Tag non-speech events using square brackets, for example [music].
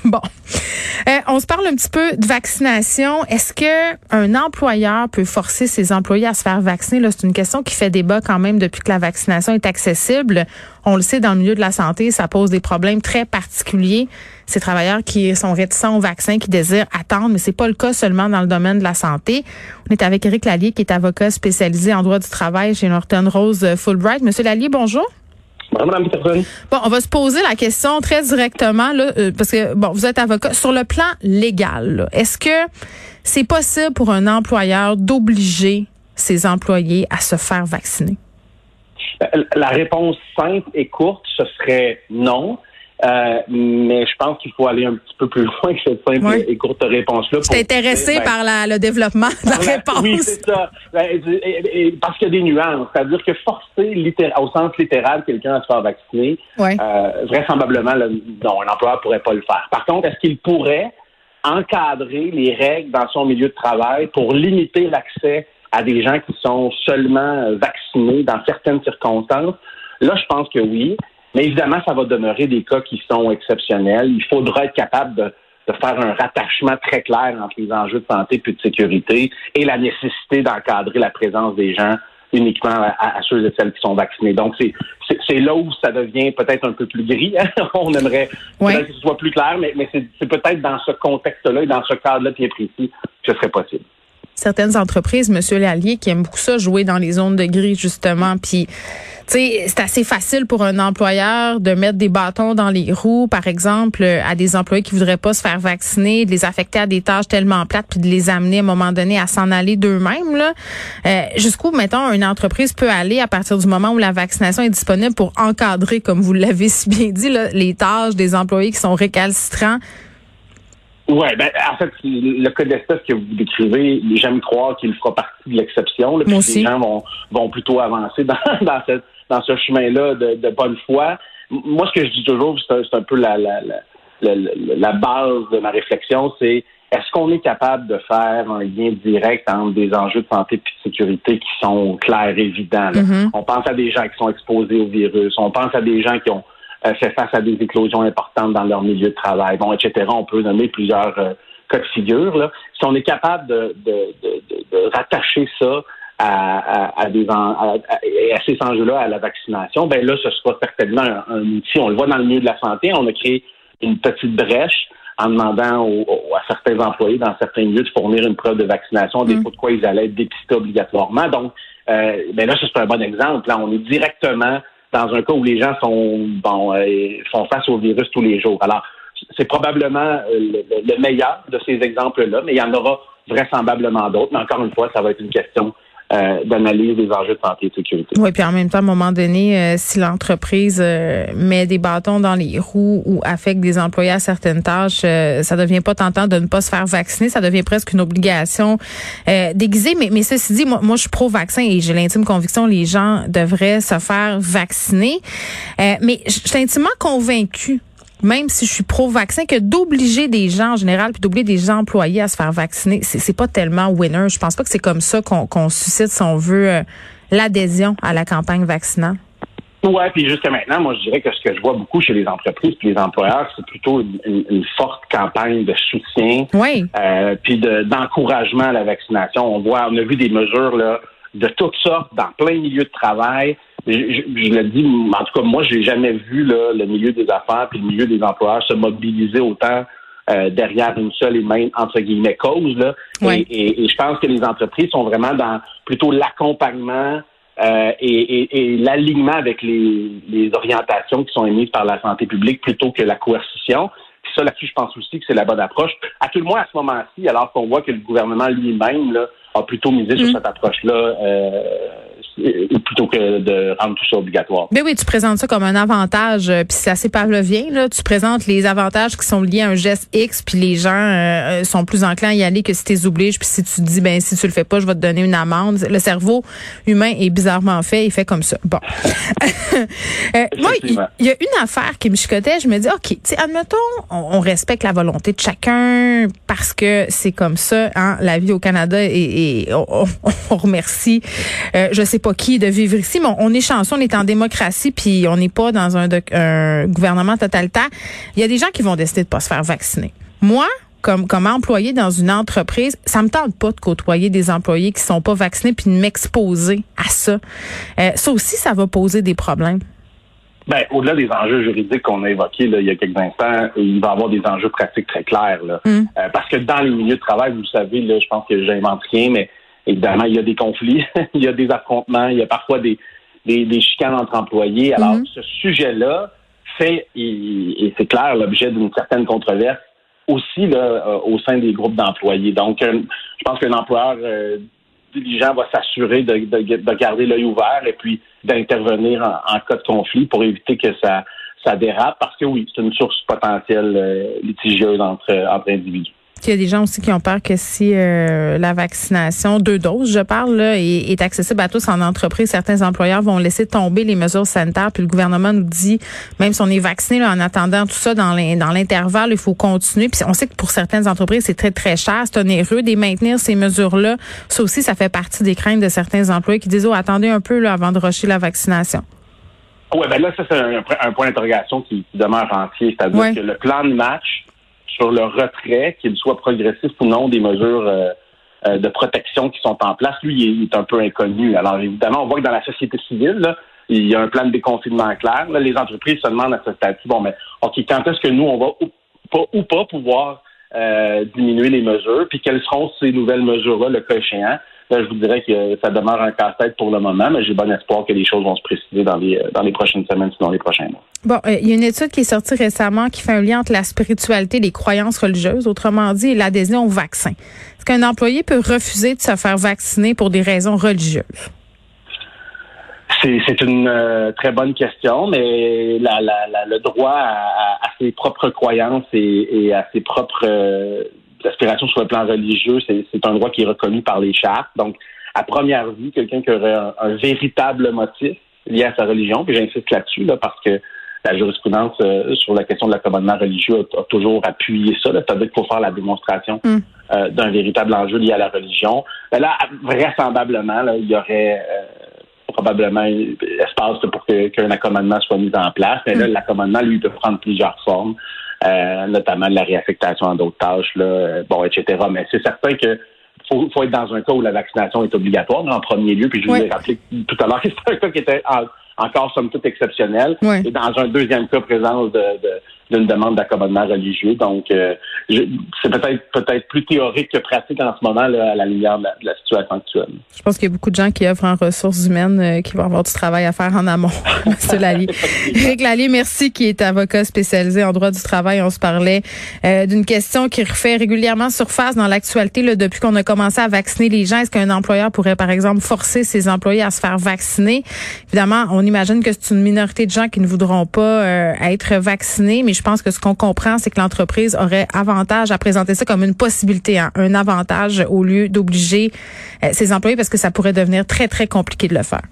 [laughs] bon. Euh, on se parle un petit peu de vaccination. Est-ce que un employeur peut forcer ses employés à se faire vacciner? C'est une question qui fait débat quand même depuis que la vaccination est accessible. On le sait, dans le milieu de la santé, ça pose des problèmes très particuliers. Ces travailleurs qui sont réticents au vaccin, qui désirent attendre, mais c'est pas le cas seulement dans le domaine de la santé. On est avec Eric Lallier, qui est avocat spécialisé en droit du travail chez Norton Rose Fulbright. Monsieur Lallier, bonjour. Bon, on va se poser la question très directement, là, euh, parce que bon, vous êtes avocat. Sur le plan légal, est-ce que c'est possible pour un employeur d'obliger ses employés à se faire vacciner? La réponse simple et courte, ce serait non. Euh, mais je pense qu'il faut aller un petit peu plus [laughs] loin que cette simple et courte réponse-là. Tu es intéressé ben, par la, le dévelovrement de la, réponse. Oui, c'est ça. Ben, parce qu'il y a des nuances. C'est-à-dire que forcer au sens littéral quelqu'un à se faire vacciner, euh, vraisemblablement, non, un employeur pourrait pas le faire. Par contre, est-ce qu'il pourrait encadrer les règles dans son milieu de travail pour limiter l'accès à des gens qui sont seulement vaccinés dans certaines circonstances? Là, je pense que oui. Mais évidemment, ça va demeurer des cas qui sont exceptionnels. Il faudra être capable de, faire un rattachement très clair entre les enjeux de santé et de sécurité et la nécessité d'encadrer la présence des gens uniquement à, ceux et celles qui sont vaccinés. Donc, c'est là où ça devient peut-être un peu plus gris. Hein. [laughs] On aimerait que ce soit plus clair, mais, mais c'est peut-être dans ce contexte-là et dans ce cadre-là bien précis que ce serait possible certaines entreprises, Monsieur Lallier, qui aiment beaucoup ça, jouer dans les zones de gris, justement. Puis, c'est assez facile pour un employeur de mettre des bâtons dans les roues, par exemple, à des employés qui voudraient pas se faire vacciner, de les affecter à des tâches tellement plates, puis de les amener à un moment donné à s'en aller d'eux-mêmes. Là. Euh, jusqu'où, mettons, une entreprise peut aller à partir du moment où la vaccination est disponible pour encadrer, comme vous l'avez si bien dit, les tâches des employés qui sont récalcitrants oui, ben, en fait, le cas d'espèce que vous décrivez, j'aime croire qu'il fera partie de l'exception. Les gens vont, vont plutôt avancer dans, [laughs] dans, cette, dans ce chemin-là de, de, bonne foi. Moi, ce que je dis toujours, c'est un, peu la, la, la, la, base de ma réflexion, c'est est-ce qu'on est capable de faire un lien direct entre des enjeux de santé et de sécurité qui sont clairs, évidents? Mm-hmm. On pense à des gens qui sont exposés au virus, on pense à des gens qui ont fait face à des éclosions importantes dans leur milieu de travail, bon, etc. On peut nommer plusieurs euh, cas de figure. Là. Si on est capable de, de, de, de rattacher ça à, à, à, des à, à ces enjeux-là, à la vaccination, ben là, ce sera certainement un, outil. On le voit dans le milieu de la santé. On a créé une petite brèche en demandant à certains employés dans certains milieux de fournir une preuve de vaccination, des mmh. de quoi ils allaient être dépistés obligatoirement. Donc, euh, ben là, c'est un bon exemple. Là, on est directement dans un cas où les gens sont bon euh, font face au virus tous les jours. Alors, c'est probablement euh, le, meilleur de ces exemples-là, mais il y en aura vraisemblablement d'autres. Mais encore une fois, ça va être une question euh, d'analyse des enjeux de santé et de sécurité. Oui, puis en même temps, à un moment donné, euh, si l'entreprise euh, met des bâtons dans les roues ou affecte des employés à certaines tâches, ça devient pas tentant de ne pas se faire vacciner, ça devient presque une obligation déguisée. Mais, mais ceci dit, moi, moi je suis pro-vaccin et j'ai l'intime conviction les gens devraient se faire vacciner. mais je suis intimement convaincue même si je suis pro-vaccin, que d'obliger des gens en général, puis d'obliger des employés à se faire vacciner, c'est pas tellement winner. Je pense pas que c'est comme ça qu'on suscite, si on veut, euh, l'adhésion à la campagne vaccinale. Oui, puis jusqu'à maintenant, moi, je dirais que ce que je vois beaucoup chez les entreprises et les employeurs, c'est plutôt une, forte campagne de soutien, oui. euh, puis d'encouragement à la vaccination. On voit, on a vu des mesures là de toutes sortes dans plein milieux de travail je, je, le dis, en tout cas, moi, j'ai jamais vu là, le milieu des affaires puis le milieu des employeurs se mobiliser autant euh, derrière une seule et même entre guillemets cause. Là. Et, je pense que les entreprises sont vraiment dans plutôt l'accompagnement euh, et, l'alignement avec les, les, orientations qui sont émises par la santé publique plutôt que la coercition. Puis ça, là-dessus, je pense aussi que c'est la bonne approche. À tout le moins, à ce moment-ci, alors qu'on voit que le gouvernement lui-même a plutôt misé sur mm. cette approche-là. Euh, plutôt que de rendre tout ça obligatoire. Mais oui, tu présentes ça comme un avantage, euh, puis c'est assez pavlovien. Là. Tu présentes les avantages qui sont liés à un geste X, puis les gens euh, sont plus enclins à y aller que si tu les obliges, puis si tu dis, ben si tu le fais pas, je vais te donner une amende. Le cerveau humain est bizarrement fait, il fait comme ça. Bon. [laughs] euh, moi, il y, a une affaire qui me chicotait. Je me dis, OK, tu admettons, on, respecte la volonté de chacun parce que c'est comme ça, hein, la vie au Canada, et, [laughs] on, remercie, euh, je sais pas qui de vivre ici, mais on est chanceux, on est en démocratie, puis on n'est pas dans un, un, gouvernement totalitaire. Il y a des gens qui vont décider de pas se faire vacciner. Moi, comme, comme employé dans une entreprise, ça me tente pas de côtoyer des employés qui sont pas vaccinés puis de m'exposer à ça. Euh, ça aussi, ça va poser des problèmes. Ben, au-delà des enjeux juridiques qu'on a évoqués là, il y a quelques instants, il va y avoir des enjeux pratiques très clairs. Là. Mm. Euh, parce que dans les milieux de travail, vous savez, là, je pense que j'invente rien, mais évidemment, il y a des conflits, [laughs] il y a des affrontements, il y a parfois des, des, des chicanes entre employés. Alors, mm-hmm. ce sujet-là fait, et, c'est clair, l'objet d'une certaine controverse aussi là, euh, au sein des groupes d'employés. Donc, euh, je pense qu'un employeur diligent va s'assurer de, de, garder l'œil ouvert et puis d'intervenir en, cas de conflit pour éviter que ça, ça dérape, parce que oui, c'est une source potentielle litigieuse entre, entre individus. Il y a des gens aussi qui ont peur que si euh, la vaccination, deux doses, je parle, là, est, accessible à tous en entreprise, certains employeurs vont laisser tomber les mesures sanitaires. Puis le gouvernement nous dit, même si on est vacciné, en attendant tout ça dans l'intervalle, il faut continuer. Puis on sait que pour certaines entreprises, c'est très, très cher. C'est onéreux de maintenir ces mesures-là. Ça aussi, ça fait partie des craintes de certains employés qui disent, oh, attendez un peu là, avant de rusher la vaccination. Oui, ben là, ça, c'est un, point d'interrogation qui, demeure entier. C'est-à-dire que le plan de match sur le retrait, qu'il soit progressif ou non des mesures euh, euh, de protection qui sont en place, lui, il est un peu inconnu. Alors évidemment, on voit que dans la société civile, il y a un plan de déconfinement clair. les entreprises se demandent à ce stade bon, mais OK, quand est-ce que nous, on va ou pas, ou pas pouvoir euh, diminuer les mesures, puis quelles seront ces nouvelles mesures-là, le cas échéant? Je vous dirais que ça demeure un casse-tête pour le moment, mais j'ai bon espoir que les choses vont se préciser dans les, dans les prochaines semaines, sinon les prochains mois. Bon, euh, il y a une étude qui est sortie récemment qui fait un lien entre la spiritualité et les croyances religieuses, autrement dit, l'adhésion au vaccin. Est-ce qu'un employé peut refuser de se faire vacciner pour des raisons religieuses? C'est une euh, très bonne question, mais la, la, le droit à, ses propres croyances et, à ses propres euh, aspirations sur le plan religieux, c'est un droit qui est reconnu par les chartes. Donc, à première vue, quelqu'un qui aurait un, véritable motif lié à sa religion, puis j'insiste là-dessus, là, parce que la jurisprudence euh, sur la question de l'accommodement religieux a, toujours appuyé ça. C'est-à-dire qu'il faut faire la démonstration mm. euh, d'un véritable enjeu lié à la religion. Ben là, vraisemblablement, là, il y aurait euh, probablement espace pour qu'un accommodement soit mis en place. Mais là, mm. l'accommodement, lui, peut prendre plusieurs formes, notamment de la réaffectation en d'autres tâches, là, bon, etc. Mais c'est certain que faut, faut être dans un cas où la vaccination est obligatoire en premier lieu. Puis je vous ai rappelé tout à l'heure [laughs] que c'était un cas qui était encore somme toute exceptionnel. Et dans un deuxième cas, présence de, d'une demande d'accommodement religieux. Donc, euh, c'est peut-être peut-être plus théorique que pratique en ce moment là, à la lumière de la, situation actuelle. Je pense qu'il y a beaucoup de gens qui œuvrent en ressources humaines euh, qui vont avoir du travail à faire en amont, [laughs] [laughs] M. Lallier. Éric Lallier, merci, qui est avocat spécialisé en droit du travail. On se parlait euh, d'une question qui refait régulièrement surface dans l'actualité depuis qu'on a commencé à vacciner les gens. Est-ce qu'un employeur pourrait, par exemple, forcer ses employés à se faire vacciner? Évidemment, on imagine que c'est une minorité de gens qui ne voudront pas être vaccinés, mais je pense que ce qu'on comprend, c'est que l'entreprise aurait avantage à présenter ça comme une possibilité, hein, un avantage au lieu d'obliger euh, ses employés parce que ça pourrait devenir très, très compliqué de le faire.